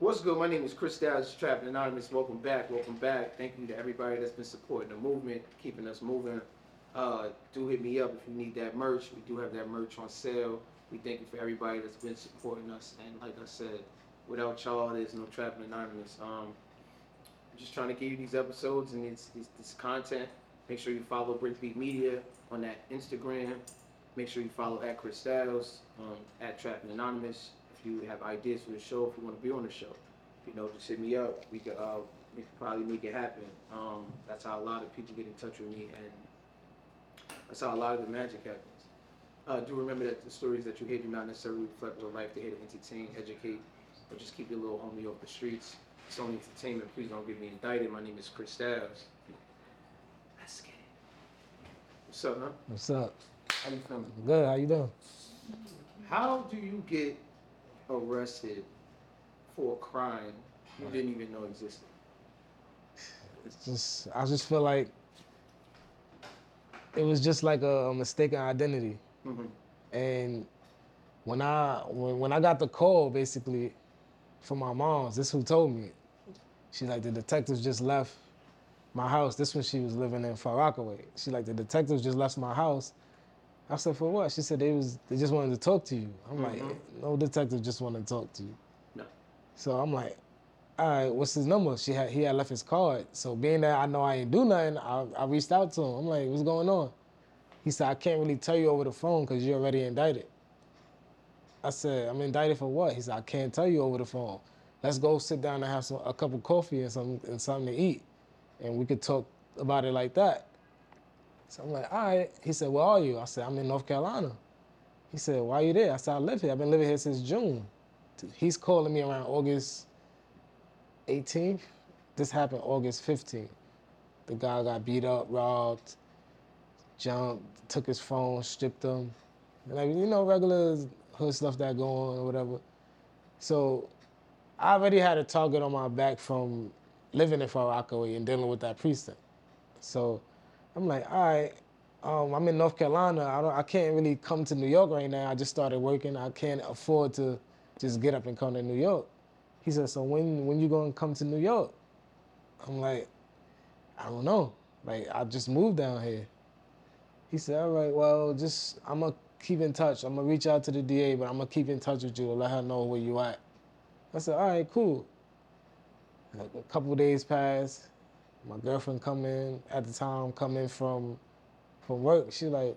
What's good? My name is Chris Styles, Trappin Anonymous. Welcome back. Welcome back. Thank you to everybody that's been supporting the movement, keeping us moving. Uh, do hit me up if you need that merch. We do have that merch on sale. We thank you for everybody that's been supporting us. And like I said, without y'all, there's no Trappin Anonymous. Um, I'm just trying to give you these episodes and this, this, this content. Make sure you follow Brickbeat Media on that Instagram. Make sure you follow at Chris Styles, um, at Trappin Anonymous. If you have ideas for the show, if you want to be on the show, you know, just hit me up. We could, uh, we could probably make it happen. Um, that's how a lot of people get in touch with me, and that's how a lot of the magic happens. Uh, do remember that the stories that you hear do not necessarily reflect real life. They're here to entertain, educate, or just keep your little homie off the streets. It's only entertainment. Please don't get me indicted. My name is Chris Styles. Let's get it. What's up, man? What's up? How you feeling? Good. How you doing? How do you get arrested for a crime you didn't even know existed? It's just I just feel like it was just like a, a mistaken identity. hmm And when I when, when I got the call basically from my mom's, this who told me. She's like the detectives just left my house. This when she was living in Far Rockaway. She like the detectives just left my house. I said for what? She said they was they just wanted to talk to you. I'm like Mhm. no detective just wanted to talk to you. No. So I'm like, all right, what's his number? She had he had left his card. So being that I know I ain't do nothing, I, I reached out to him. I'm like, what's going on? He said, I can't really tell you over the phone because you're already indicted. I said, I'm indicted for what? He said, I can't tell you over the phone. Let's go sit down and have some, a cup of coffee and some and something to eat, and we could talk about it like that. So I'm like, all right. He said, where are you? I said, I'm in North Carolina. He said, why are you there? I said, I live here. I've been living here since June. He's calling me around August 18th. This happened August 15th. The guy got beat up, robbed, jumped, took his phone, stripped him. Like, you know, regular hood stuff that go on or whatever. So I already had a target on my back from living in Far Rockaway and dealing with that precinct. So I'm like, all right, um, I'm in North Carolina. I don't, I can't really come to New York right now. I just started working. I can't afford to just get up and come to New York. He said, so when when you gonna come to New York? I'm like, I don't know. Like I just moved down here. He said, all right, well, just I'm gonna keep in touch. I'm gonna reach out to the DA, but I'm gonna keep in touch with you to let her know where you at. I said, all right, cool. Like, a couple days passed. My girlfriend come in at the time, coming from from work. She like,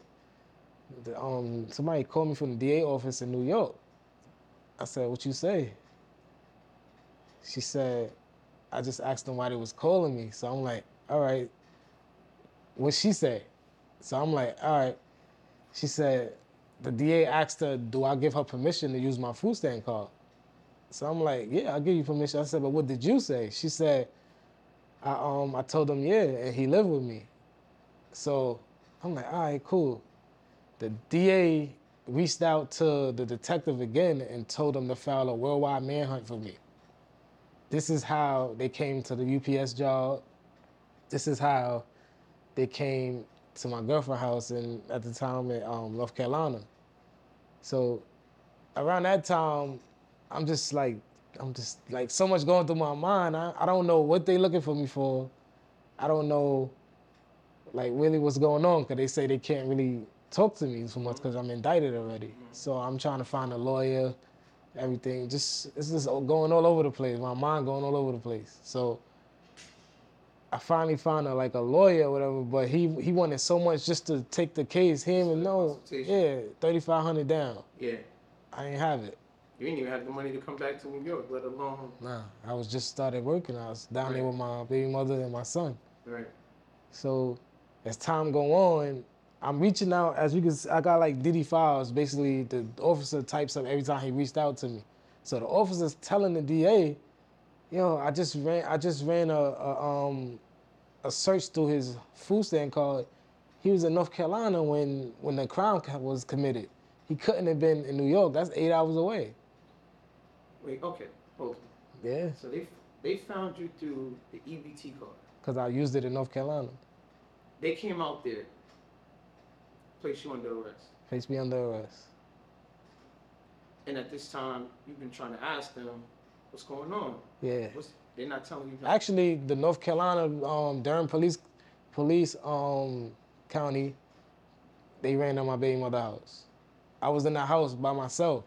um, somebody called me from the DA office in New York. I said, what you say? She said, I just asked them why they was calling me. So I'm like, all right, what she say? So I'm like, all right. She said, the DA asked her, do I give her permission to use my food stand card? So I'm like, yeah, I'll give you permission. I said, but what did you say? She said, I um I told him yeah, and he lived with me. So I'm like, all right, cool. The DA reached out to the detective again and told him to file a worldwide manhunt for me. This is how they came to the UPS job. This is how they came to my girlfriend's house in at the time in um, North Carolina. So around that time, I'm just like, I'm just like so much going through my mind. I, I don't know what they looking for me for. I don't know like really what's going on because they say they can't really talk to me so much because I'm indicted already. So I'm trying to find a lawyer, everything. Just it's just going all over the place. My mind going all over the place. So I finally found a, like a lawyer or whatever, but he he wanted so much just to take the case. He didn't even know. Yeah, thirty five hundred down. Yeah. I ain't have it. You didn't even have the money to come back to New York, let alone. Nah, I was just started working. I was down there with my baby mother and my son. Right. So as time go on, I'm reaching out as you can. I got like DD5s. Basically, the officer types up every time he reached out to me. So the officer's telling the DA, Yo, I just ran. I just ran a, a um a search through his food stamp card. He was in North Carolina when when the crime was committed. He couldn't have been in New York. That's eight hours away. Wait, okay, hold on. Yeah, So they they found you through the EBT card. because I used it in North Carolina. They came out there, placed you under arrest, Place me under arrest. and at this time you've been trying to ask them what's going on. Yeah. What's, they're not telling you. nothing. Actually, the North Carolina um, Durham Police Police um, County, they ran on my baby mother house. I was in the house by myself,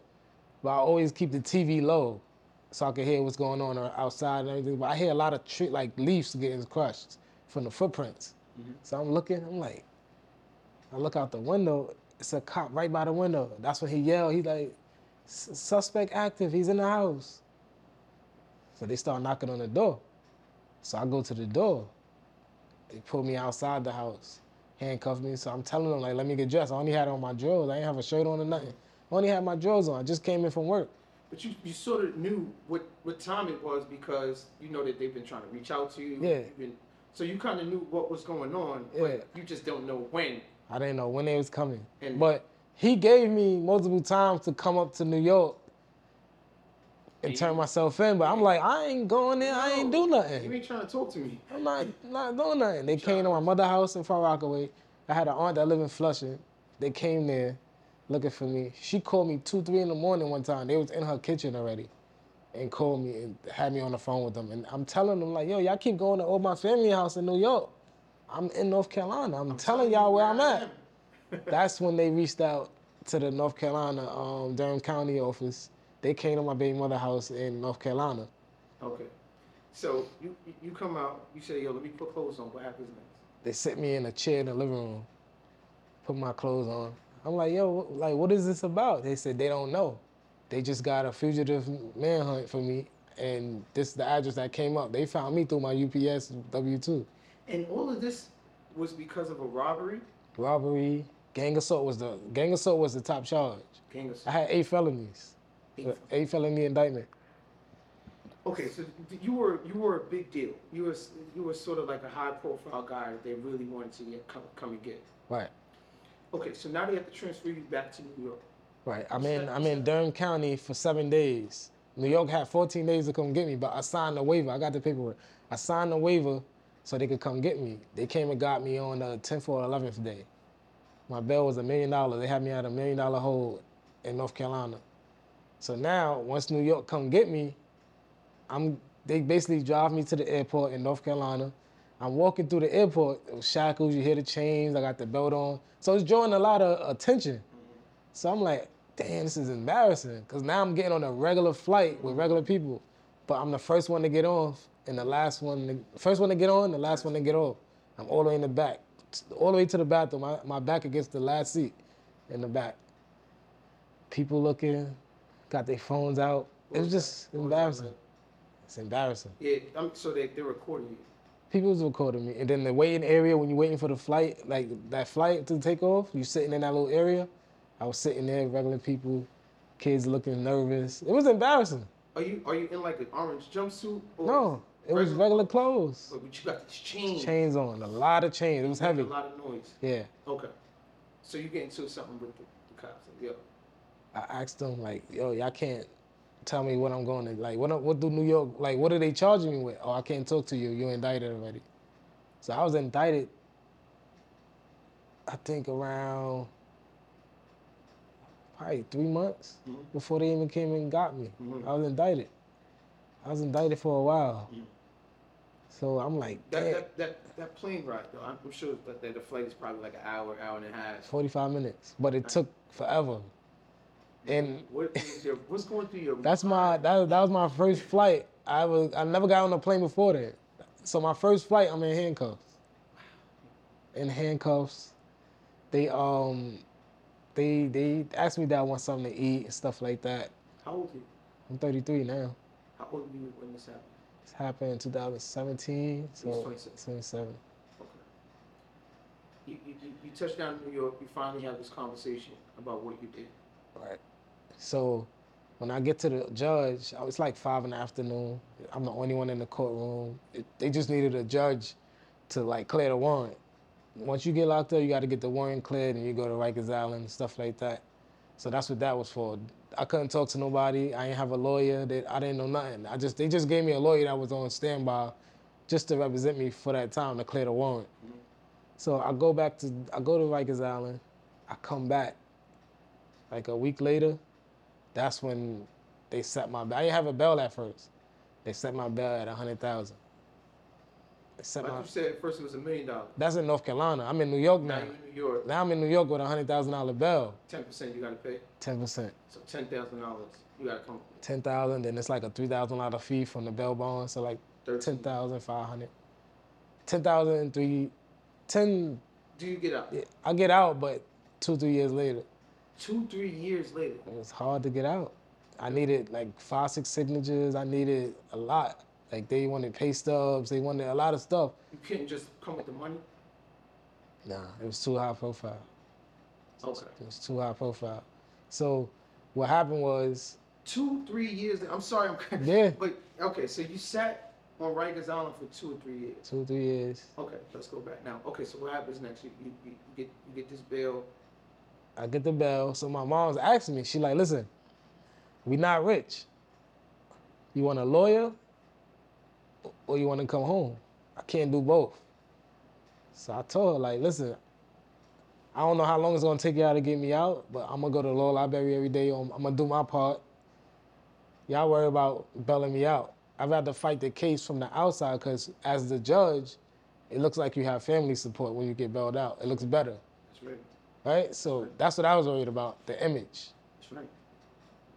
but I always keep the TV low so I can hear what's going on outside and everything. But I hear a lot of tree, like leaves getting crushed from the footprints. Mm-hmm. So I'm looking, I'm like, I look out the window. It's a cop right by the window. That's when he yelled. He's like, suspect active. He's in the house. So they start knocking on the door. So I go to the door. They pull me outside the house, handcuff me. So I'm telling them like, let me get dressed. I only had on my drawers. I ain't have a shirt on or nothing. I only had my drawers on. I just came in from work. But you, you sort of knew what, what time it was because you know that they've been trying to reach out to you. Yeah. Been, so you kind of knew what was going on, Yeah. but you just don't know when. I didn't know when they was coming. And- but he gave me multiple times to come up to New York and turn myself in. But I'm like, I ain't going there. I ain't do nothing. You ain't trying to talk to me. I'm not not doing nothing. They came to my mother's house in Far Rockaway. I had an aunt that lived in Flushing. They came there looking for me. She called me two, three in the morning one time. They was in her kitchen already. And called me and had me on the phone with them. And I'm telling them like, yo, y'all keep going to all my family house in New York. I'm in North Carolina. I'm, telling y'all where I'm at. That's when they reached out to the North Carolina um, Durham County office. They came to my baby mother house in North Carolina. Okay. So you you- you come out, you say, yo, let me put clothes on. What happens next? They sit me in a chair in the living room, put my clothes on. I'm like, yo, like, what is this about? They said they don't know. They just got a fugitive manhunt for me, and this is the address that came up. They found me through my UPS W-2. And all of this was because of a robbery? Robbery, gang assault was the gang assault was the top charge. Gang of I had eight felonies, Eight. Uh, eight felony indictment. Okay, so you were you were a big deal. You were you were sort of like a high profile guy that they really wanted to get, come, come and get. Right, Okay, so now they have to transfer you back to New York. right. I'm in I'm in Durham County for seven days. New York had 14 days to come get me, but I signed the waiver. I got the paperwork. I signed the waiver so they could come get me. They came and got me on the 10th or 11th day. My bail was a million dollars. They had me at a million dollar hold in North Carolina. So now, once New York come get me, I'm they basically drive me to the airport in North Carolina. I'm walking through the airport, it was shackles, you hear the chains, I got the belt on. So it's drawing a lot of attention. So I'm like, damn, this is embarrassing. Cause now I'm getting on a regular flight with regular people. But I'm the first one to get off and the last one, to, first one to get on, the last one to get off. I'm all the way in the back, all the way to the bathroom. My, my back against the last seat in the back. People looking, got their phones out. It was just What was that embarrassing. It's embarrassing. Yeah, um, so they they're recording you. People was recording me. And then the waiting area when you're waiting for the flight, like that flight to take off, you sitting in that little area. I was sitting there, regular people, kids looking nervous. It was embarrassing. Are you are you in like an orange jumpsuit? Or No, it was regular clothes. But you got these chains. Chains on, a lot of chains. It was heavy. A lot of noise. Yeah. Okay. So you get into something with the, the cops. Like, yo, I asked them like, yo, y'all can't tell me what I'm going to like. What what do New York like? What are they charging me with? Oh, I can't talk to you. You indicted already. So I was indicted. I think around probably three months Mhm. before they even came and got me. Mhm. I was indicted. I was indicted for a while. Mhm. So I'm like, that, that that that plane ride though. I'm, sure that, the flight is probably like an hour, hour and a half. 45 minutes, but it took forever. And What is your, what's going through your? That's my mind? that, that was my first flight. I was I never got on a plane before that. So my first flight, I'm in handcuffs. In handcuffs, they um, they they asked me that I want something to eat and stuff like that. How old are you? I'm 33 now. How old were you when this happened? This happened in 2017, so 27. 27. Okay. You, you, you- you touched down in New York. You finally have this conversation about what you did. Right. So When I get to the judge, it's like five in the afternoon. I'm the only one in the courtroom. It, they just needed a judge to like clear the warrant. Once you get locked up, you got to get the warrant cleared, and you go to Rikers Island, and stuff like that. So that's what that was for. I couldn't talk to nobody. I didn't have a lawyer. I didn't know nothing. I just they just gave me a lawyer that was on standby, just to represent me for that time to clear the warrant. So I go back to I go to Rikers Island. I come back. Like a week later, that's when they set my. I didn't have a bail at first. They set my bail at a hundred thousand. Like my. you said, at first it was a million dollars. That's in North Carolina. I'm in New York Now now. you're in New York, Now I'm in New York with a hundred thousand dollar bail. ten percent you gotta pay. Ten percent. So ten thousand dollars you gotta come. ten thousand, then it's like a three thousand dollar fee from the bell bond, so like ten Thirteen. thousand five hundred. Ten thousand three, ten. Do you get out? yeah, I get out, but two three years later, Two, three years later. it was hard to get out. I needed like five six signatures. I needed a lot. Like they wanted pay stubs. They wanted a lot of stuff. You couldn't just come with the money. Nah, it was too high profile. Okay. It was too high profile. So what happened was Two, three years. I'm sorry. I'm. Yeah. But okay, so you sat on Rikers Island for two or three years. two three years. Okay, let's go back now. Okay, so what happens next? You, you, you get you get this bill. I get the bell. So my mom's asking me, she like, listen, we not rich. You want a lawyer or you want to come home? I can't do both. So I told her, like, listen, I don't know how long it's gonna take y'all to get me out, but I'm gonna go to the law library every day. Um, I'm, I'm gonna do my part. Y'all worry about bailing me out. I'd rather fight the case from the outside because as the judge, it looks like you have family support when you get bailed out. It looks better That's right. Right? So that's what I was worried about, the image. That's right.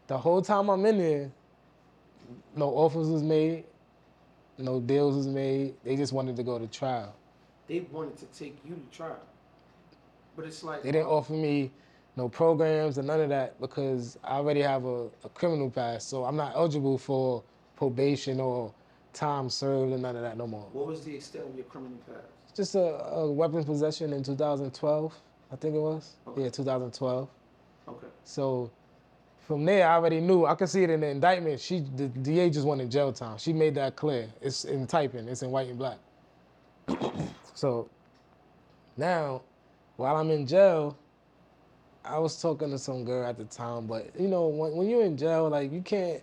The whole time I'm in there, no offers was made, no deals was made. They just wanted to go to trial. They wanted to take you to trial, but it's like They didn't offer me no programs and none of that because I already have a, a criminal past, so I'm not eligible for probation or time served and none of that no more. What was the extent of your criminal past? Just a, a weapons possession in 2012, I think it was. Okay. Yeah, 2012. Okay. So from there, I already knew. I could see it in the indictment. She, the DA, just wanted jail time. She made that clear. It's in typing. It's in white and black. so now, while I'm in jail, I was talking to some girl at the time. But you know, when, when you're in jail, like you can't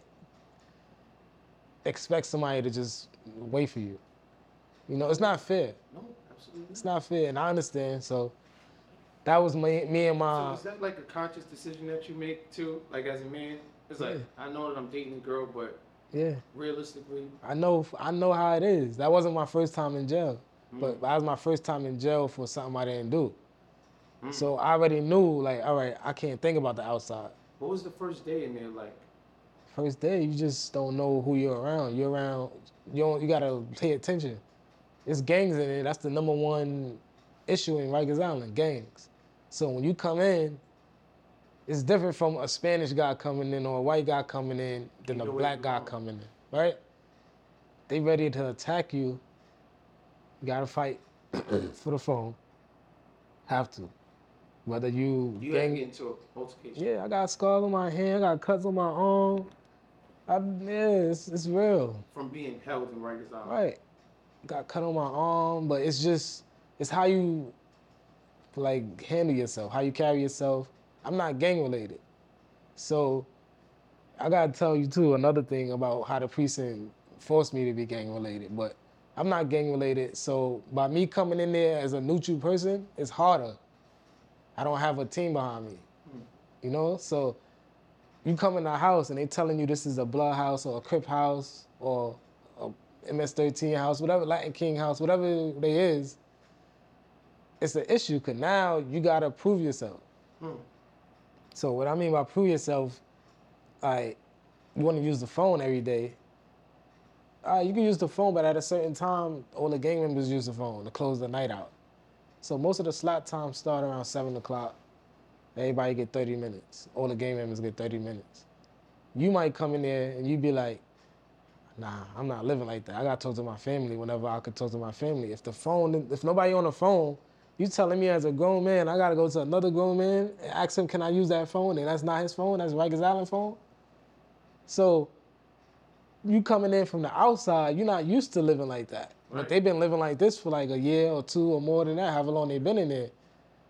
expect somebody to just wait for you. You know, it's not fair. No, absolutely. It's not fair, and I understand. So that was me, me and my. So is that like a conscious decision that you make too, like as a man? It's like Yeah. I know that I'm dating a girl, but yeah. realistically, I know I know how it is. That wasn't my first time in jail, Mm. but that was my first time in jail for something I didn't do. Mm. So I already knew, like, all right, I can't think about the outside. what was the first day in there like? First day, you just don't know who you're around. You're around, you don't, you gotta pay attention. It's gangs in it. That's the number one issue in Rikers Island, gangs. So when you come in, it's different from a Spanish guy coming in or a white guy coming in than a black guy belong. coming in, right? They ready to attack you. You gotta fight for the phone. Have to. Whether you, You to get into an altercation. yeah, I got scars on my hand, I got cuts on my arm. I, yeah, it's, it's real. From being held in Island. Right. Got cut on my arm, but it's just it's how you like handle yourself, how you carry yourself. I'm not gang related. So I gotta tell you too another thing about how the precinct forced me to be gang related, but I'm not gang related. So by me coming in there as a neutral person, it's harder. I don't have a team behind me. You know? So you come in the house and they telling you this is a blood house or a crip house or a MS-13 house, whatever Latin King house, whatever they is, it's an issue because now you gotta prove yourself. Hmm. So what I mean by prove yourself, like you want to use the phone every day. Uh, you can use the phone, but at a certain time, all the gang members use the phone to close the night out. So most of the slot times start around seven o'clock. Everybody get 30 minutes. All the gang members get 30 minutes. You might come in there and you be like, nah, I'm not living like that. I gotta talk to my family whenever I could talk to my family. If the phone, if nobody on the phone, you telling me as a grown man, I gotta go to another grown man and ask him, can I use that phone? And that's not his phone, that's Rikers Island phone. So you coming in from the outside, you're not used to living like that. But they've been living like this for like a year or two or more than that, however long they've been in there.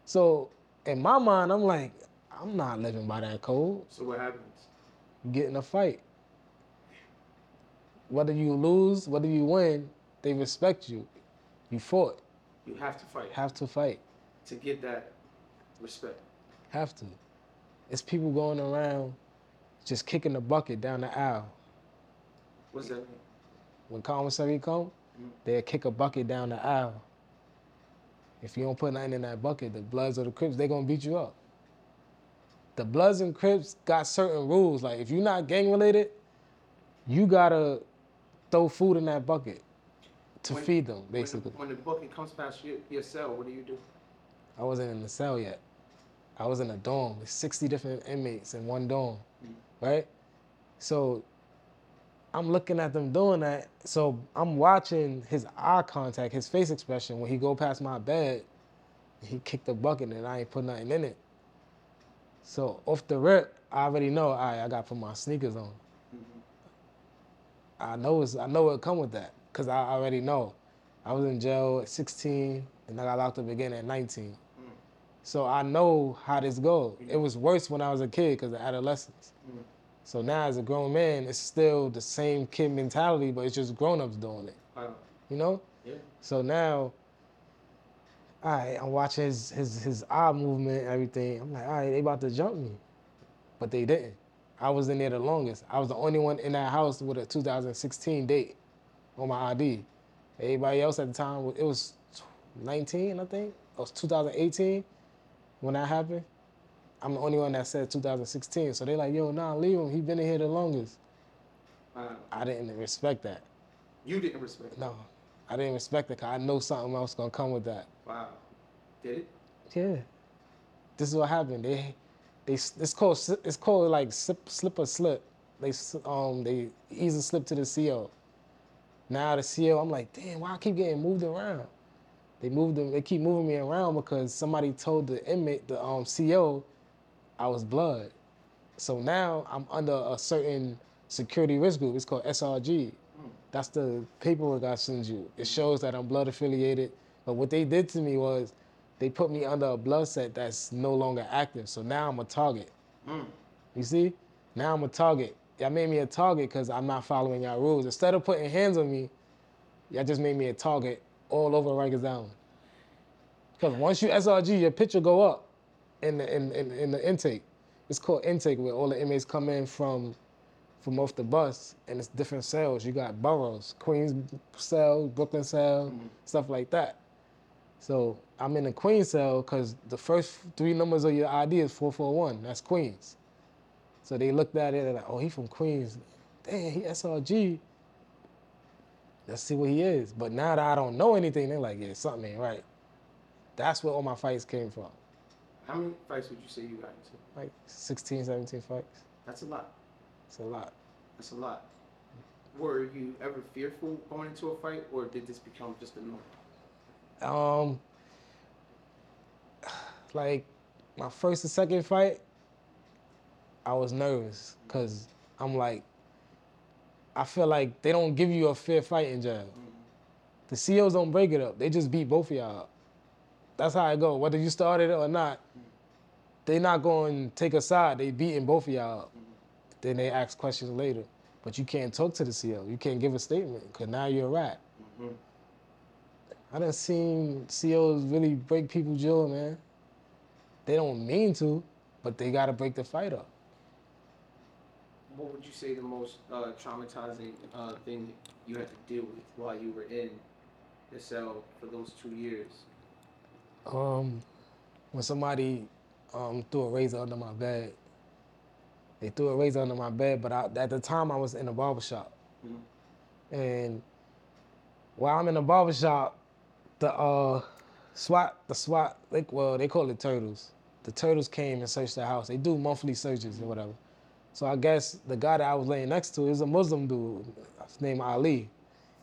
So in my mind, I'm like, I'm not living by that code. So what happens? Get in a fight. Whether you lose, whether you win, they respect you. You fought. You have to fight Have to fight. to get that respect. Have to. It's people going around just kicking the bucket down the aisle. What's that mean? When commissary come, Mhm. they'll kick a bucket down the aisle. If you don't put nothing in that bucket, the Bloods or the Crips, they're gonna beat you up. The Bloods and Crips got certain rules. Like if you're not gang related, you gotta throw food in that bucket to When- feed them, When the- basically. When the bucket comes past your, your cell, what do you do? I wasn't in the cell yet. I was in a dorm with 60 different inmates in one dorm, mm. right? So I'm looking at them doing that. So I'm watching his eye contact, his face expression when he go past my bed. He kicked the bucket and I ain't put nothing in it. So off the rip, I already know. Right, I got to put my sneakers on. Mm-hmm. I know it's, I know it come with that because I already know. I was in jail at 16 and I got locked up again at 19. Mm. So I know how this goes. It was worse when I was a kid because of adolescence. Mm. So now as a grown man, it's still the same kid mentality, but it's just grown-ups doing it. Wow. You know? Yeah. So now, all right, I'm watching his his his eye movement, everything. I'm like, all right, they about to jump me, but they didn't. I was in there the longest. I was the only one in that house with a 2016 date on my ID. Everybody else at the time, it was 19, I think. It was 2018 when that happened. I'm the only one that said 2016. So they like, yo, nah, leave him. He been in here the longest. Wow. I didn't respect that. You didn't respect. No, I didn't respect it because I know something else gonna come with that. Wow. Did it? Yeah. This is what happened. They, they, it's called, it's called like slip, slip or slip. They, um, they easily slip to the CO. Now the CO, I'm like, damn, why I keep getting moved around? They moved them, they keep moving me around because somebody told the inmate, the um, CO, I was blood. So now I'm under a certain security risk group. It's called SRG. That's the paperwork I send you. It shows that I'm blood affiliated. But what they did to me was they put me under a blood set that's no longer active. So now I'm a target. Mm. You see? Now I'm a target. Y'all made me a target because I'm not following y'all rules. Instead of putting hands on me, y'all just made me a target all over Rikers Island. Because once you SRG, your picture go up in the, in, in, in the intake. It's called intake where all the inmates come in from from off the bus and it's different cells. You got boroughs, Queens cell, Brooklyn cell, mm-hmm. stuff like that. So I'm in the Queens cell because the first three numbers of your ID is 441. That's Queens. So they looked at it and like, oh, he from Queens. Damn, he SRG. Let's see what he is. But now that I don't know anything, they're like, yeah, something ain't right. That's where all my fights came from. How many fights would you say you got into? Like 16, 17 fights. That's a lot. It's a lot. That's a lot. Were you ever fearful going into a fight, or did this become just a norm? Um, like my first and second fight, I was nervous because I'm like, I feel like they don't give you a fair fight in jail. The COs don't break it up; they just beat both of y'all up. That's how it go. Whether you started it or not, they not going to take a side. They beating both of y'all up. Then they ask questions later, but you can't talk to the CO. You can't give a statement because now you're a rat. I done seen COs really break people's jaw, man. They don't mean to, but they gotta break the fight up. What would you say the most uh, traumatizing uh, thing you had to deal with while you were in the cell for those two years? Um, when somebody um, threw a razor under my bed, they threw a razor under my bed, but I, at the time I was in a barber shop. And while I'm in the barber shop, the uh, SWAT, the SWAT, they, well, they call it turtles. The turtles came and searched the house. They do monthly searches or whatever. So I guess the guy that I was laying next to is a Muslim dude. named Ali.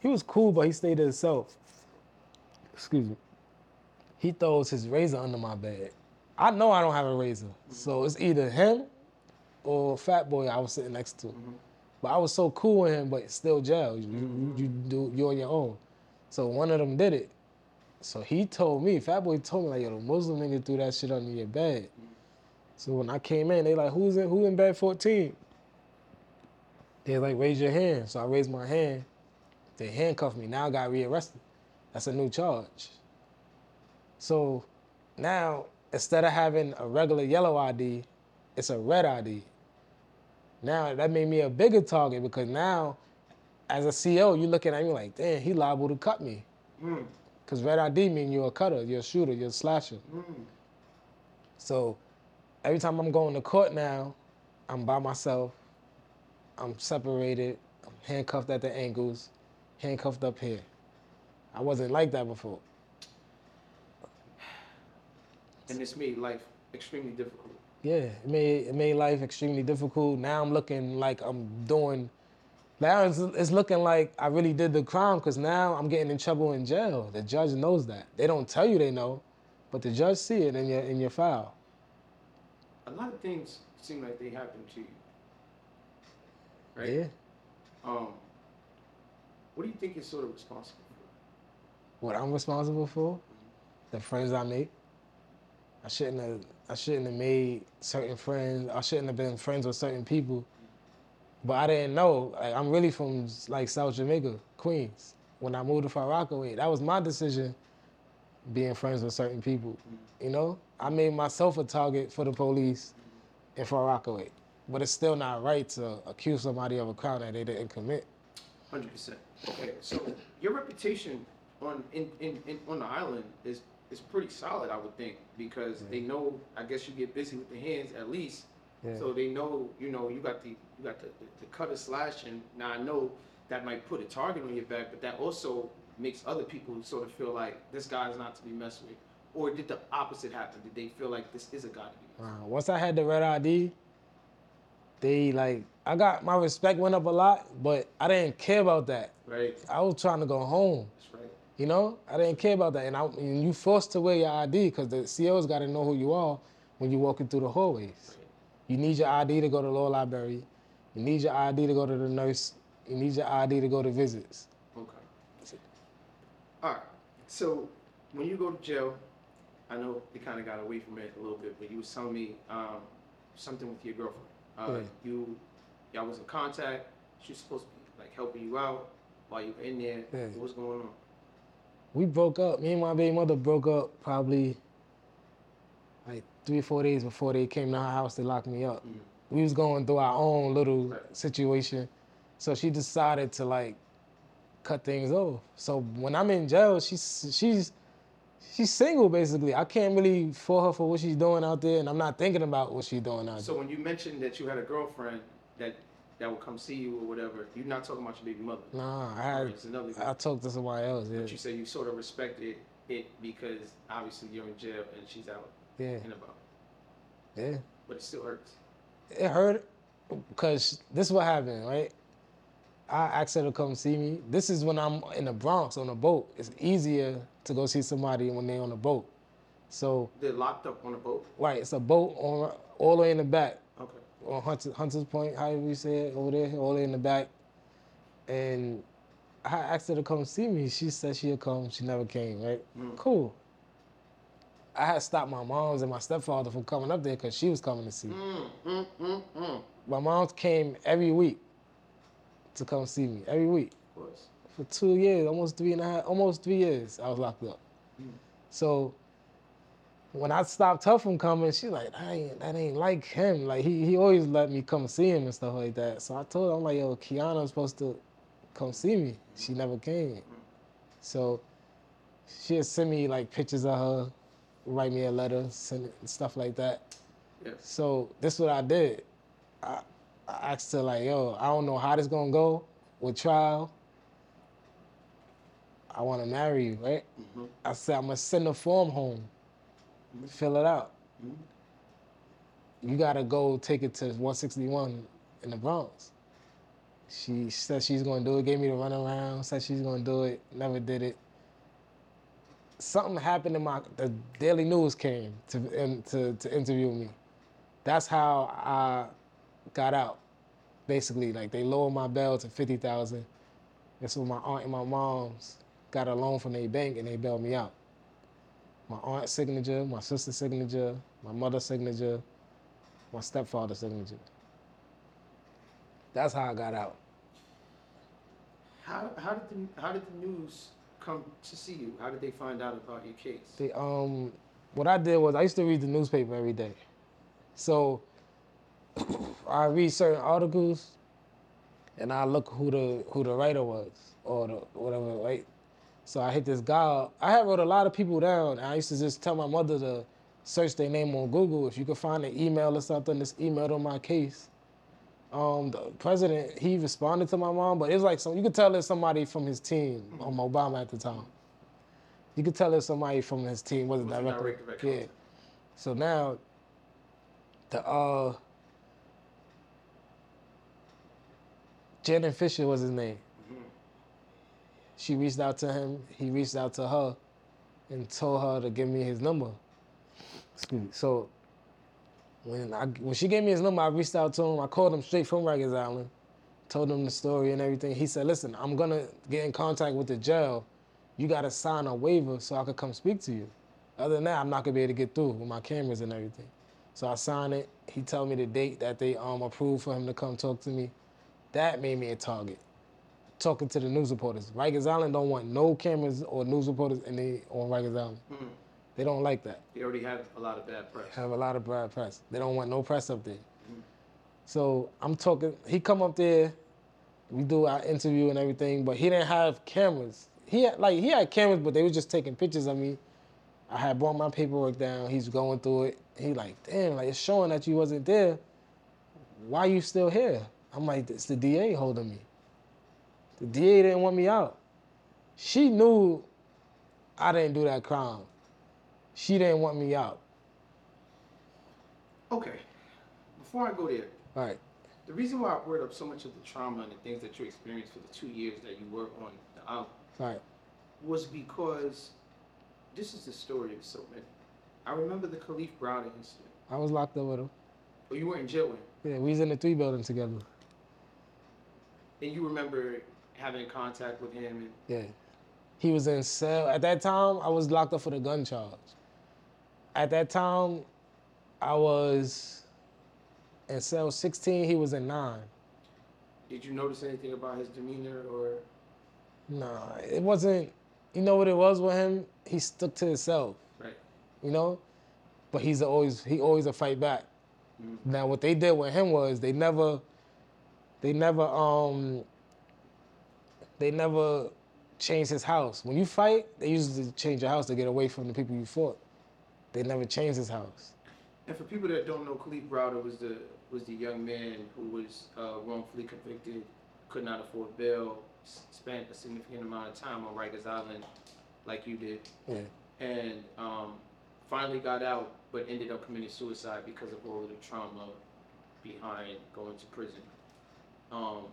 He was cool, but he stayed to himself. Excuse me. He throws his razor under my bed. I know I don't have a razor, so it's either him or Fat Boy I was sitting next to. Mm-hmm. But I was so cool with him, but still jail. You, you, mm-hmm. you do you on your own. So one of them did it. So he told me, Fat Boy told me like, yo, the Muslim nigga threw that shit under your bed. So when I came in, they like, who's in who in bed 14? They like, raise your hand. So I raised my hand. They handcuffed me. Now I got rearrested. That's a new charge. So now instead of having a regular yellow ID, it's a red ID. Now that made me a bigger target because now, as a CO, you're looking at me like, damn, he liable to cut me. Mm. Because red ID mean you're a cutter, you're a shooter, you're a slasher. Mm. So every time I'm going to court now, I'm by myself. I'm separated. I'm handcuffed at the ankles, handcuffed up here. I wasn't like that before. And this made life extremely difficult. Yeah, it made it made life extremely difficult. Now I'm looking like I'm doing. Now it's, it's looking like I really did the crime because now I'm getting in trouble in jail. The judge knows that. They don't tell you they know, but the judge see it in your in your file. A lot of things seem like they happen to you. Right? Yeah. Um, what do you think you're sort of responsible for? What I'm responsible for, the friends I make. I shouldn't have. I shouldn't have made certain friends. I shouldn't have been friends with certain people. But I didn't know. Like, I'm really from like South Jamaica, Queens. When I moved to Far Rockaway, that was my decision. Being friends with certain people, you know. I made myself a target for the police in Far Rockaway, but it's still not right to accuse somebody of a crime that they didn't commit. Hundred percent. Okay, so your reputation on in, in, in on the island is is pretty solid, I would think, because they know. I guess you get busy with the hands at least, Yeah. so they know. You know, you got the you got the, the, the cutter slash, and now I know that might put a target on your back, but that also makes other people sort of feel like this guy's not to be messed with. Or did the opposite happen? Did they feel like this is a guy to be messed Uh, once I had the red ID, they like I got my respect went up a lot, but I didn't care about that. Right. I was trying to go home. That's right. You know, I didn't care about that, and, I, and you forced to wear your ID because the CO's got to know who you are when you're walking through the hallways. You need your ID to go to the law library. You need your ID to go to the nurse. You need your ID to go to visits. All right. So when you go to jail, I know you kind of got away from it a little bit, but you was telling me um, something with your girlfriend. Uh, Yeah. You, y'all was in contact. She was supposed to be like helping you out while you were in there. Yeah. What was going on? We broke up. Me and my baby mother broke up probably like three or four days before they came to her house to lock me up. We was going through our own little Right. situation, so she decided to like cut things off. So when I'm in jail, she's she's she's single basically. I can't really for her for what she's doing out there, and I'm not thinking about what she's doing out there. So when you mentioned that you had a girlfriend that that would come see you or whatever, you're not talking about your baby mother. Nah, I had another I talked to somebody else. Yeah, But you said you sort of respected it because obviously you're in jail and she's out yeah, and about. yeah. But it still hurts. it hurt because this is what happened, right? I asked her to come see me. This is when I'm in the Bronx on a boat. It's easier to go see somebody when they're on a boat. So, They're locked up on a boat. right, it's a boat on all the way in the back Okay. on Hunter, Hunter's Point, however you say it, over there, all the way in the back. And I asked her to come see me. She said she'd come. She never came, right? Cool. I had stopped my mom's and my stepfather from coming up there because she was coming to see me. Mm, mm, mm, mm. My mom came every week to come see me every week course. for two years, almost three and a half, almost three years. I was locked up. Hmm. So when I stopped her from coming, she like, that ain't, that ain't like him. Like he, he always let me come see him and stuff like that. So I told her, I'm like, yo, Kiana's supposed to come see me. She never came. So she'd send me like pictures of her, write me a letter, send it, stuff like that. Yeah. So this is what I did. I, I said like, yo, I don't know how this gonna go with trial. I want to marry you, right? Mm-hmm. I said I'm gonna send a form home, fill it out. You gotta go take it to 161 in the Bronx. She said she's gonna do it. Gave me the runaround. Said she's gonna do it. Never did it. Something happened in my. The Daily News came to in, to to interview me. That's how I got out. Basically, like they lowered my bail to fifty thousand. That's when my aunt and my mom's got a loan from their bank and they bailed me out. My aunt's signature, my sister's signature, my mother's signature, my stepfather's signature. That's how I got out. How, how did the how did the news come to see you? How did they find out about your case? The um, what I did was I used to read the newspaper every day, so I read certain articles, and I look who the who the writer was or the whatever, right? So I hit this guy. up. I had wrote a lot of people down. I used to just tell my mother to search their name on Google. If you could find an email or something, just email on my case. Um, the president he responded to my mom, but it was like some you could tell it's somebody from his team on Obama at the time. You could tell it's somebody from his team wasn't direct- direct yeah. So now the uh Janet Fisher was his name. She reached out to him, he reached out to her and told her to give me his number. Excuse me. So when I when she gave me his number, I reached out to him. I called him straight from Rikers Island, told him the story and everything. He said, "Listen, I'm gonna get in contact with the jail. You gotta sign a waiver so I could come speak to you. Other than that, I'm not gonna be able to get through with my cameras and everything." So I signed it. He told me the date that they um approved for him to come talk to me. That made me a target. Talking to the news reporters. Rikers Island don't want no cameras or news reporters in the on Rikers Island. Mhm. They don't like that They already had a lot of bad press. have a lot of bad press. They don't want no press up there. So I'm talking. He come up there. We do our interview and everything, but he didn't have cameras. He had, like he had cameras, but they was just taking pictures of me. I had brought my paperwork down. He's going through it. He like, damn, like it's showing that you wasn't there. Why you still here? I'm like, it's the DA holding me. The DA didn't want me out. She knew I didn't do that crime. She didn't want me out. Okay. Before I go there, All right. the reason why I brought up so much of the trauma and the things that you experienced for the two years that you were on the island right. was because this is the story of so many. I remember the Kalief Browder incident. I was locked up with him. Oh, you were in jail with him. Yeah, we was in the three building together. And you remember having contact with him and Yeah. He was in cell. At that time, I was locked up for the gun charge. At that time, I was in cell 16. He was in nine. did you notice anything about his demeanor or Nah, it wasn't. You know what it was with him? He stuck to himself. right? You know, but he's always he always a fight back. Mhm. Now what they did with him was they never, they never um. They never changed his house. When you fight, they usually change your house to get away from the people you fought. They never changed his house. And for people that don't know, Kalief Browder was the was the young man who was uh, wrongfully convicted, could not afford bail, s- spent a significant amount of time on Rikers Island, like you did, Yeah. and um, finally got out, but ended up committing suicide because of all of the trauma behind going to prison. Um,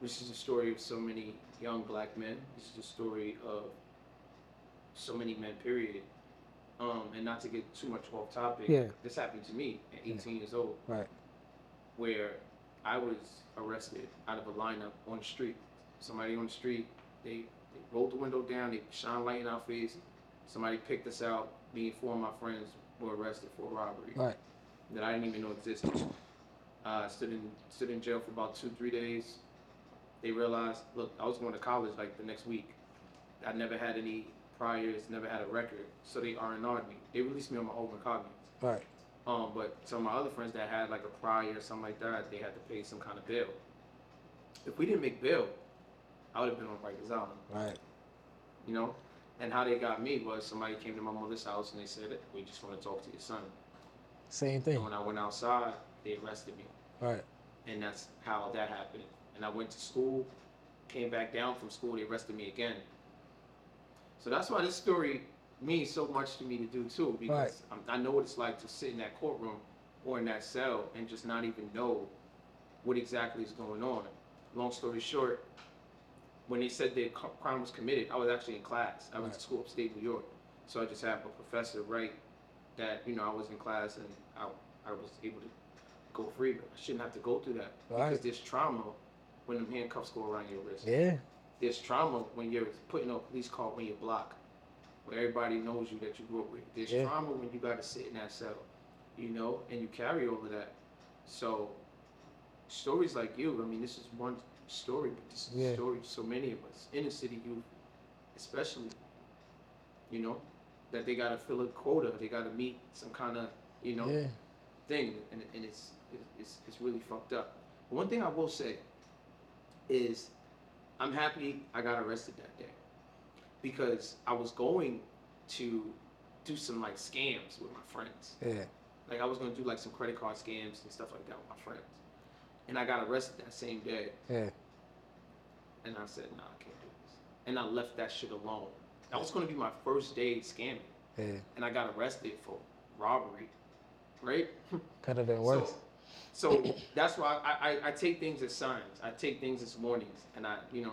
this is a story of so many young black men. This is a story of so many men. Period. Um, and not to get too much off topic, Yeah. this happened to me at 18 years old, Right. where I was arrested out of a lineup on the street. Somebody on the street, they, they rolled the window down, they shine light in our face. Somebody picked us out. Me and four of my friends were arrested for a robbery Right. that I didn't even know existed. Uh, stood in stood in jail for about two three days. They realized, look, I was going to college like the next week. I never had any priors, never had a record, so they R and R'd me. They released me on my own cognizance. Right. Um, but some of my other friends that had like a prior or something like that, they had to pay some kind of bail. If we didn't make bail, I would have been on Rikers Island Right. you know. And how they got me was somebody came to my mother's house and they said, "We just want to talk to your son." Same And thing. when I went outside, they arrested me, Right. and that's how that happened. And I went to school, came back down from school, they arrested me again. So that's why this story means so much to me to do too, because I'm, I know what it's like to sit in that courtroom or in that cell and just not even know what exactly is going on. Long story short, when they said the crime was committed, I was actually in class. I was Right. at school upstate New York, so I just had a professor write that you know I was in class and I, I was able to go free. I shouldn't have to go through that Right. because there's trauma when them handcuffs go around your wrist. Yeah. There's trauma when you're putting on a police car when you block, where everybody knows you that you grew up with. There's Yeah. trauma when you got to sit in that cell, you know, and you carry all of that. So stories like you, I mean, this is one story, but this is Yeah. a story of so many of us, inner city youth, especially, you know, that they got to fill a quota, they got to meet some kind of, you know, Yeah. thing, and, and it's, it's it's really fucked up. But one thing I will say is, I'm happy I got arrested that day because I was going to do some like scams with my friends. Yeah. Like I was gonna do like some credit card scams and stuff like that with my friends, and I got arrested that same day. Yeah. And I said, Nah, I can't do this, and I left that shit alone. That was gonna be my first day scamming, Yeah. and I got arrested for robbery, right? Could have been worse. So, so that's why I, I, I take things as signs. I take things as warnings. And I, you know,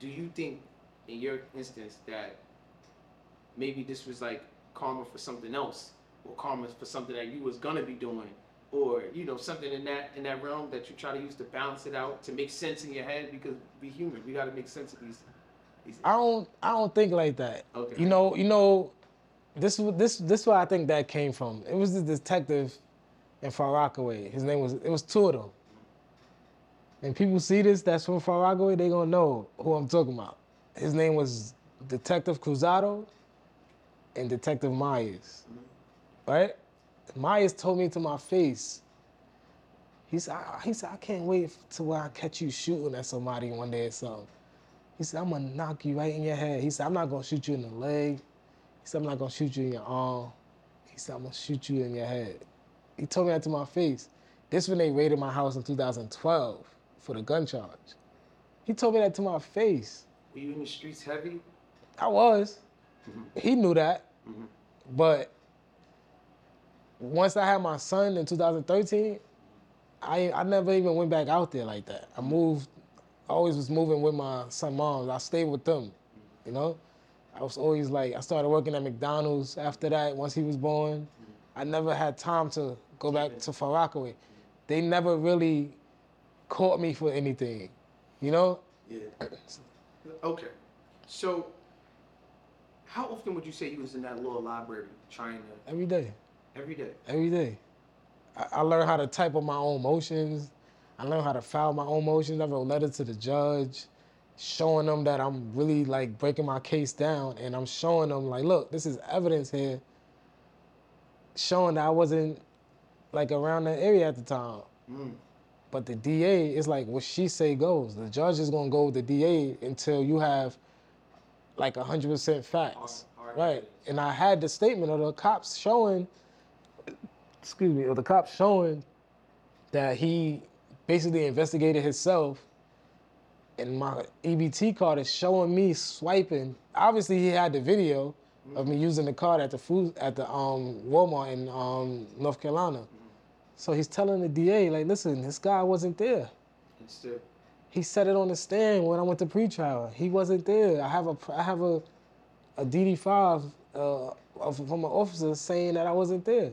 do you think in your instance that maybe this was like karma for something else or karma for something that you was gonna be doing or, you know, something in that in that realm that you try to use to balance it out to make sense in your head because we human. We gotta make sense of these these I don't I don't think like that. Okay. You know, you know, this is this this is where I think that came from. It was the detective in Far Rockaway. His name was it was two of them. And people see this that's from Far Rockaway, they gonna know who I'm talking about. His name was Detective Cruzado and Detective Myers. Right? Myers told me to my face. He said, I, he said, I can't wait to where I catch you shooting at somebody one day or something. He said, I'm gonna knock you right in your head. He said, I'm not gonna shoot you in the leg. He said, I'm not gonna shoot you in your arm. He said, I'm gonna shoot you in your head. He told me that to my face. This when they raided my house in 2012 for the gun charge. He told me that to my face. were you in the streets heavy? I was. Mm-hmm. He knew that. Mhm. But once I had my son in 2013, I I never even went back out there like that. I mm-hmm. moved, I always was moving with my son moms. I stayed with them, you know. I was always like, I started working at McDonald's after that. Once he was born, mm-hmm. I never had time to go back to Far Rockaway. They never really caught me for anything, you know. Yeah. Okay. So, how often would you say you was in that little library trying to Every day. every day? every day. I, I learned how to type on my own motions. I learned how to file my own motions. I wrote letters to the judge, showing them that I'm really like breaking my case down, and I'm showing them like, look, this is evidence here, showing that I wasn't like around that area at the time. Mm. But the DA is like what she say goes. The judge is gonna go with the DA until you have like hundred percent facts, right? And I had the statement of the cops showing, excuse me, of the cops showing that he basically investigated himself. And my EBT card is showing me swiping. Obviously, he had the video of me using the card at the food at the um, Walmart in um, North Carolina. So he's telling the DA, like, listen, this guy wasn't there. Still, He said it on the stand when I went to pretrial. He wasn't there. I have a I have a a DD5 uh, of, from an officer saying that I wasn't there.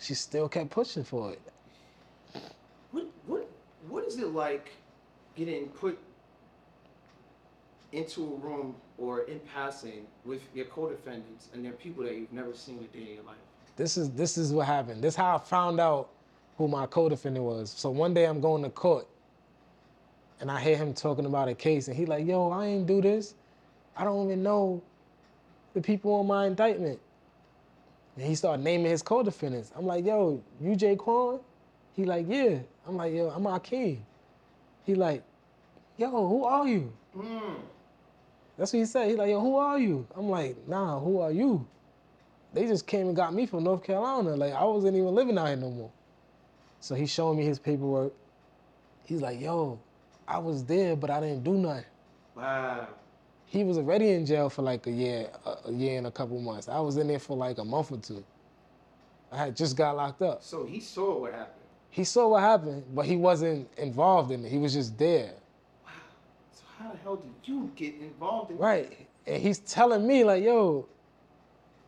She still kept pushing for it. what what what is it like getting put into a room or in passing with your co-defendants and they're people that you've never seen a day in your life? This is this is what happened. This is how I found out who my co-defendant was. So one day I'm going to court, and I hear him talking about a case, and he like, "Yo, I ain't do this. I don't even know the people on my indictment." And he started naming his co-defendants. I'm like, "Yo, you Jay Quan?" He like, "Yeah." I'm like, "Yo, I'm Akeem." He like, "Yo, who are you?" Mm. That's what he said. He like, yo, who are you? I'm like, nah, who are you? They just came and got me from North Carolina. Like I wasn't even living out here no more. So he's showing me his paperwork. He's like, yo, I was there, but I didn't do nothing. Wow. He was already in jail for like a year, a, a year and a couple months. I was in there for like a month or two. I had just got locked up. So he saw what happened. He saw what happened, but he wasn't involved in it. He was just there. Wow. So how the hell did you get involved in Right. And he's telling me, like, yo,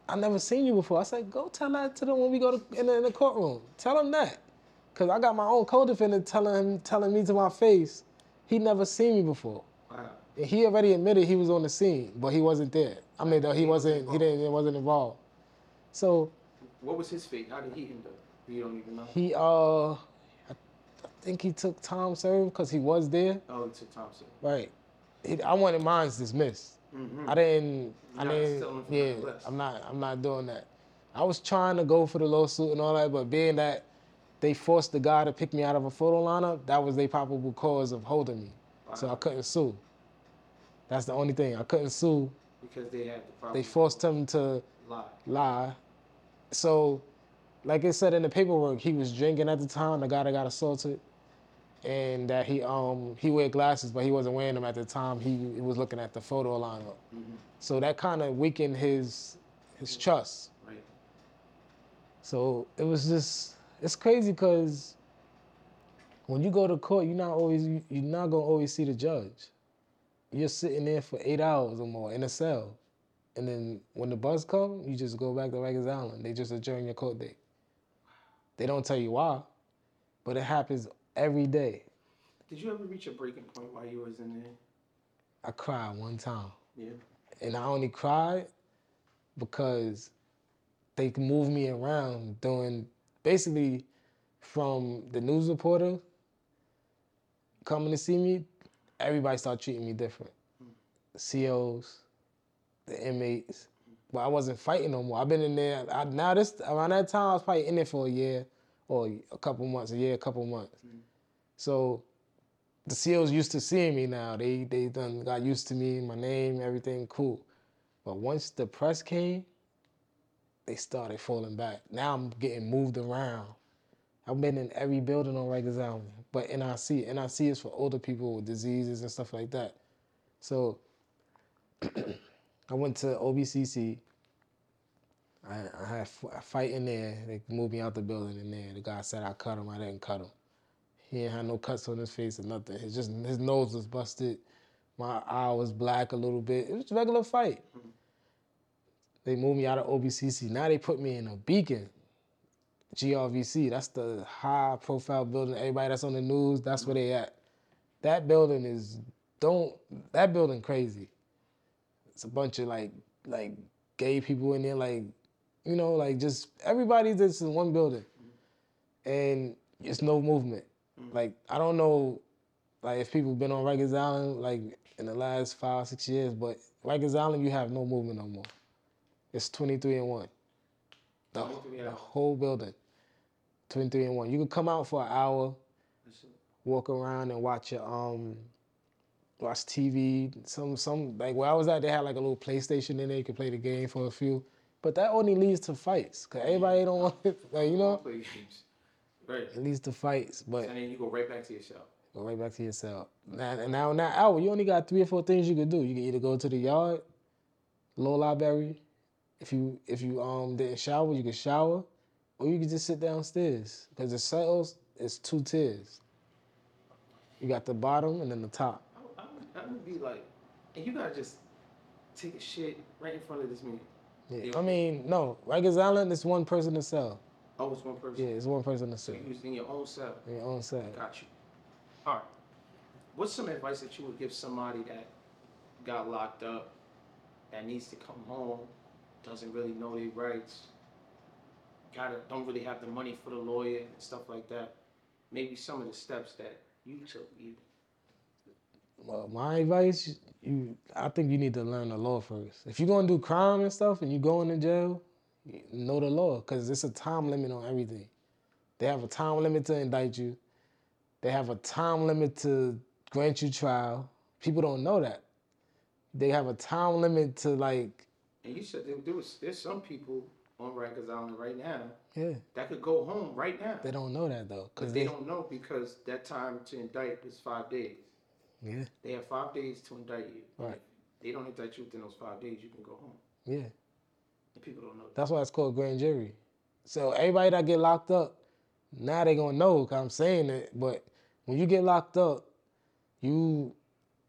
I never seen you before. I said, go tell that to them when we go to, in, the, in the courtroom. Tell them that. Cause I got my own co-defendant telling him, telling me to my face, he never seen me before. Wow. And he already admitted he was on the scene, but he wasn't there. I mean, though he wasn't, he didn't, he wasn't involved. So What was his fate? How did he end up? You don't even know. he, uh, I, I think he took time served because he was there. Oh, he took Thompson. Right. He, I wanted mine's dismissed. Mhm. I didn't. I You're not didn't. Yeah. I'm not. I'm not doing that. I was trying to go for the lawsuit and all that, but being that they forced the guy to pick me out of a photo lineup, that was their probable cause of holding me. So I couldn't sue. That's the only thing. I couldn't sue. Because they had the. They forced him to lie. lie. So, like it said in the paperwork, he was drinking at the time. The guy that got assaulted, and that he um he wear glasses, but he wasn't wearing them at the time. He, he was looking at the photo lineup. So that kind of weakened his his trust. Right. So it was just it's crazy because when you go to court, you're not always you're not gonna always see the judge. You're sitting there for eight hours or more in a cell, and then when the bus come, you just go back to Rikers Island. They just adjourn your court date. They don't tell you why, but it happens every day. Did you ever reach a breaking point while you was in there? I cried one time. Yeah. and I only cried because they moved me around doing basically from the news reporter coming to see me, everybody started treating me different. COs, the inmates. But I wasn't fighting no more. I've been in there. I, now this around that time, I was probably in there for a year or a couple months, a year, a couple months. Mm-hmm. So the COs used to seeing me now. They they done got used to me, my name, everything cool. But once the press came, they started falling back. Now I'm getting moved around. I've been in every building on Rikers Island, but NIC, NIC is for older people with diseases and stuff like that. So I went to OBCC. I, I had a fight in there. They moved me out the building in there. The guy said I cut him. I didn't cut him. He had no cuts on his face or nothing. It's just his nose was busted. My eye was black a little bit. It was a regular fight. They moved me out of OBCC. Now they put me in a beacon. GRVC. That's the high profile building. Everybody that's on the news, that's where they at. That building is don't that building crazy. It's a bunch of like like gay people in there, like you know, like just everybody's just in one building. And it's no movement. Like I don't know like if people been on Rikers Island like in the last five, six years, but Rikers Island you have no movement no more. It's 23 and 1. The, 23 the whole building. 23 and 1. You can come out for an hour, walk around and watch your um watch TV. Some some like where I was at, they had like a little PlayStation in there. You could play the game for a few, but that only leads to fights. Cause everybody don't want it, like you know. Right. it leads to fights. But And then you go right back to yourself. go right back to yourself. Now, and now in hour, you only got three or four things you could do. You can either go to the yard, low library. If you if you um didn't shower, you could shower, or you could just sit downstairs. Cause the cells is two tiers. You got the bottom and then the top. I, I, would, I would be like, and you gotta just take a shit right in front of this man. Yeah. I mean, no, Rikers Island is one person to cell. Oh, it's one person. Yeah, it's one person to So cell. you was in your own cell. Your own side. Got you. All right. What's some advice that you would give somebody that got locked up, that needs to come home, doesn't really know their rights, gotta don't really have the money for the lawyer and stuff like that? Maybe some of the steps that you took. You, Well, my advice, you, I think you need to learn the law first. If you're gonna do crime and stuff and you going to jail, know the law, cause it's a time limit on everything. They have a time limit to indict you. They have a time limit to grant you trial. People don't know that. They have a time limit to like, and you said there, was there's some people on Rikers Island right now yeah. that could go home right now. They don't know that though, cause they they, don't know because that time to indict is five days. Yeah, They have five days to indict you. Right. If they don't indict you within those five days, you can go home. yeah. And people don't know that. That's why it's called grand jury. So everybody that get locked up, now they gonna know. Cause I'm saying it. But when you get locked up, you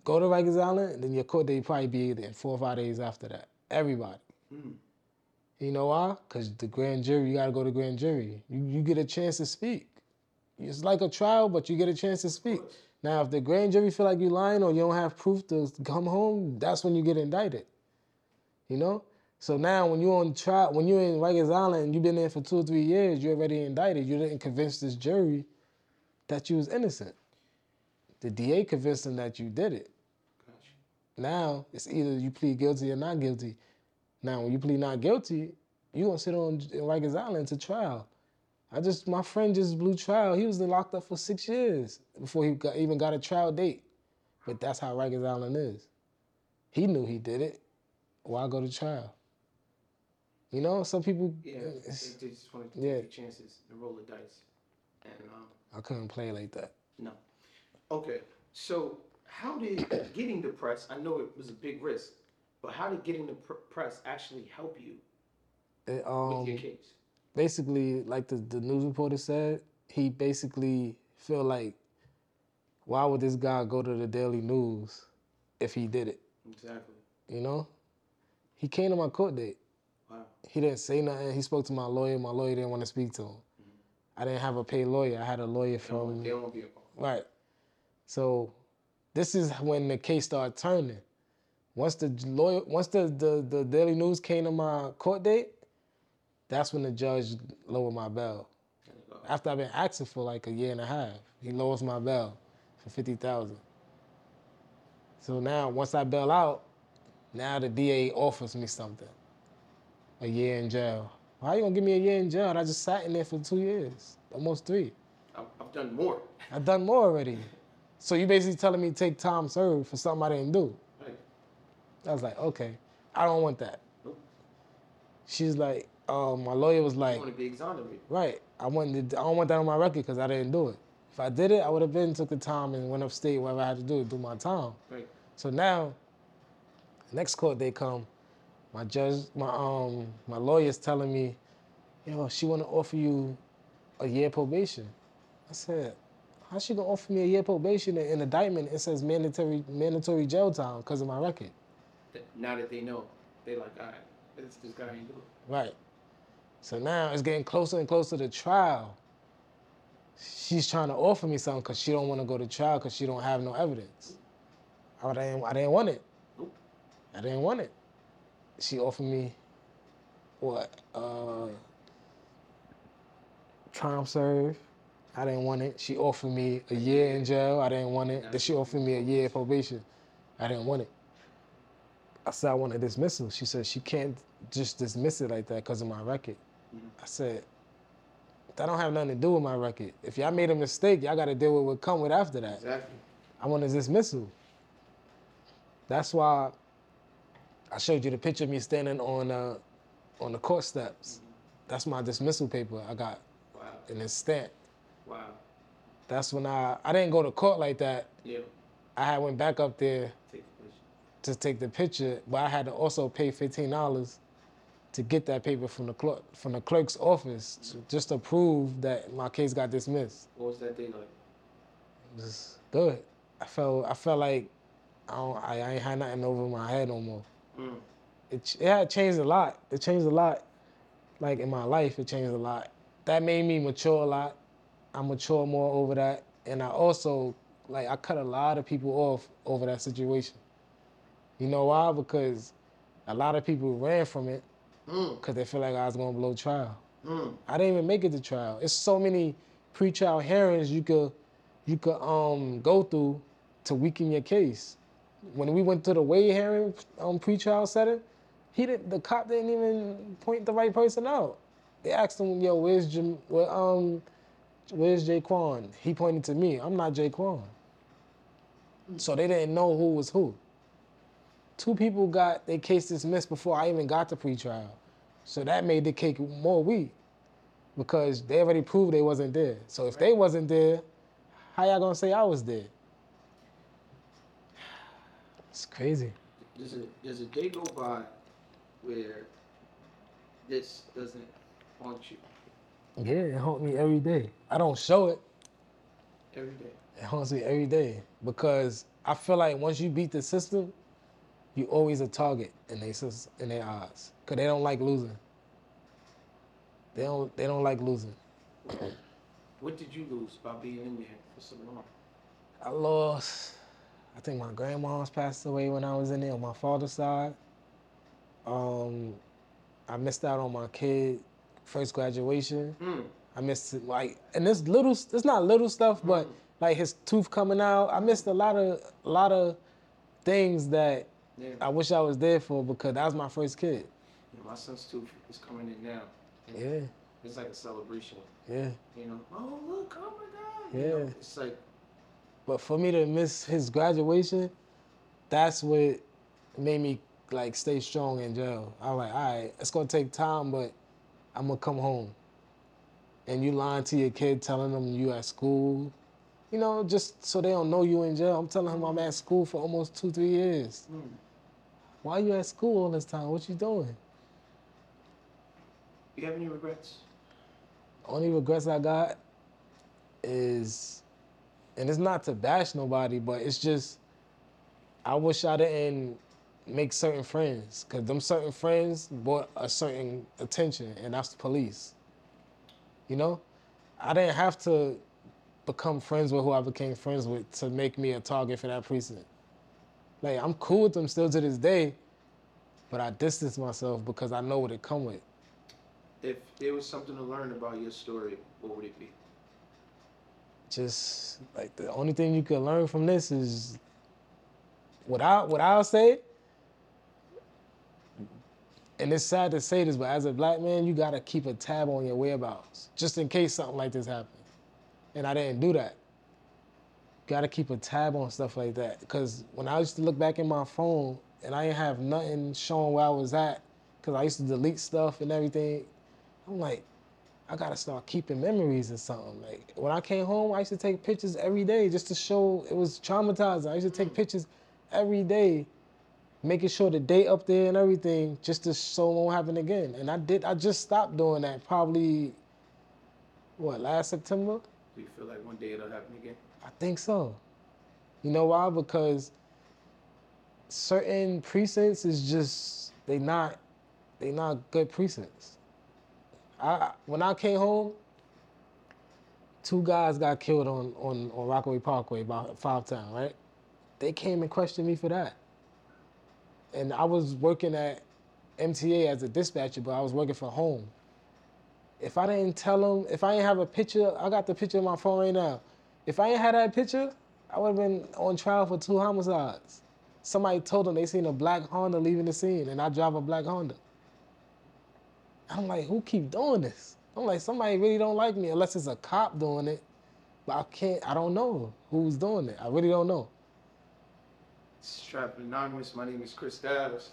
go to Rikers Island, and then your court date probably be there four or five days after that. Everybody. Mm. You know why? Cause the grand jury, you gotta go to grand jury. You you get a chance to speak. It's like a trial, but you get a chance to speak. Now, if the grand jury feel like you're lying or you don't have proof to come home, that's when you get indicted. You know. So now, when you're on trial, when you're in Rikers Island, and you've been there for two or three years, you're already indicted. You didn't convince this jury that you was innocent. The DA convinced them that you did it. Now it's either you plead guilty or not guilty. Now, when you plead not guilty, you're gonna sit on Rikers Island to trial. I just my friend just blew trial. He was locked up for six years before he got, even got a trial date. But that's how Rikers Island is. He knew he did it. Why go to trial? You know, some people. Yeah, they, they just wanted to yeah. take chances and roll the dice. And um, I couldn't play like that. no. Okay, so how did getting the press? I know it was a big risk, but how did getting the pr- press actually help you It, with um, your case? Basically, like the, the news reporter said, he basically feel like, why would this guy go to the Daily News if he did it? Exactly. You know, he came to my court date. Wow. He didn't say nothing. He spoke to my lawyer. My lawyer didn't want to speak to him. I didn't have a paid lawyer. I had a lawyer from they to be involved. right. So this is when the case started turning. Once the lawyer, once the, the, the Daily News came to my court date, that's when the judge lowered my bail. And they go, After I've been asking for like a year and a half, he lowers my bail for fifty thousand. So now, once I bail out, now the DA offers me something, a year in jail. Why you gonna give me a year in jail? I just sat in there for two years, almost three. I've, I've done more. I've done more already. So you basically telling me take time served for something I didn't do. Right. I was like, okay, I don't want that. Nope. She's like, um, my lawyer was like, want to be exonerated. right, I wanted, I don't want that on my record because I didn't do it. If I did it, I would have been took the time and went upstate wherever I had to do it, do my time. Right. So now, next court they come, my judge, my um, my lawyer's telling me, yo, she want to offer you a year probation. I said, how she gonna offer me a year probation in an indictment? It says mandatory mandatory jail time because of my record. Now that they know, they like, all right, this, this guy ain't do it. Right. So now it's getting closer and closer to trial. She's trying to offer me something because she don't want to go to trial because she don't have no evidence. I didn't, I didn't want it. I didn't want it. She offered me what? Uh, time serve. I didn't want it. She offered me a year in jail. I didn't want it. Then she offered me a year probation. I didn't want it. I said I want a dismissal. She said she can't just dismiss it like that because of my record. I said that don't have nothing to do with my record. If y'all made a mistake, y'all got to deal with what come with after that. Exactly. I want a dismissal. That's why I showed you the picture of me standing on uh, on the court steps. That's my dismissal paper I got, Wow. and it's stamped. Wow. That's when I I didn't go to court like that. Yeah. I had went back up there Take to take the picture, but I had to also pay fifteen dollars to get that paper from the clerk from the clerk's office to, just to prove that my case got dismissed. What was that day like? It was good. I felt I felt like I don't, I, I ain't had nothing over my head no more. Mm. It it had changed a lot. It changed a lot. Like in my life, it changed a lot. That made me mature a lot. I mature more over that, and I also like I cut a lot of people off over that situation. You know why? Because a lot of people ran from it Mm. because they feel like I was gonna blow trial. Mm. I didn't even make it to trial. It's so many pre-trial hearings you could you could um go through to weaken your case. When we went to the Wade hearing um pre-trial setting, he didn't the cop didn't even point the right person out. They asked him, yo, where's Jim where, um where's Jaquan? He pointed to me. I'm not Jaquan. So they didn't know who was who. Two people got their case dismissed before I even got to pre-trial. So that made the cake more weak because they already proved they wasn't there. So if they wasn't there, how y'all gonna say I was there? It's crazy. Does a does a day go by where this doesn't haunt you Yeah, it haunts me every day. I don't show it. every day? It haunts me every day because I feel like once you beat the system, you always a target in their in their eyes because they don't like losing. They don't they don't like losing. What did you lose by being in there for so long? I lost. I think my grandma's passed away when I was in there on my father's side. Um, I missed out on my kid first graduation. Mm. I missed it, like, and this little, it's not little stuff, but like his tooth coming out. I missed a lot of, a lot of things that Yeah. I wish I was there for because that was my first kid. You know, my son's too is coming in now. Yeah, It's like a celebration. yeah. You know, oh look, oh my God. You Yeah. know, it's like But for me to miss his graduation, that's what made me like stay strong in jail. I was like, all right, it's gonna take time, but I'm gonna come home. And you lying to your kid, telling them you at school, you know, just so they don't know you in jail. I'm telling him I'm at school for almost two, three years. mm, Why you at school all this time? What you doing? you have any regrets? Only regrets I got is, and it's not to bash nobody, but it's just, I wish I didn't make certain friends, cause them certain friends brought a certain attention, and that's the police. You know, I didn't have to become friends with who I became friends with to make me a target for that precinct. Like I'm cool with them still to this day, but I distance myself because I know what it come with. If there was something to learn about your story, what would it be? just like the only thing you could learn from this is what I what I'll say. And it's sad to say this, but as a black man, you gotta keep a tab on your whereabouts, just in case something like this happens. And I didn't do that. Gotta keep a tab on stuff like that. Cause when I used to look back in my phone and I didn't have nothing showing where I was at, cause I used to delete stuff and everything, I'm like, I gotta start keeping memories or something. Like when I came home, I used to take pictures every day just to show it was traumatizing. I used to take mm. pictures every day, making sure the date up there and everything, just to so it won't happen again. And I did. I just stopped doing that probably. What last September? Do you feel like one day it'll happen again? I think so. You know why? Because certain precincts is just they not they not good precincts. I when I came home, two guys got killed on on, on Rockaway Parkway about five times, right? They came and questioned me for that. And I was working at MTA as a dispatcher, but I was working from home. If I didn't tell them, if I didn't have a picture, I got the picture on my phone right now. If I ain't had that picture, I would have been on trial for two homicides. Somebody told them they seen a black Honda leaving the scene, and I drive a black Honda. I'm like, who keep doing this? I'm like, somebody really don't like me unless it's a cop doing it. But I can't, I don't know who's doing it. I really don't know. Trappin Anonymous. My name is Chris Davis.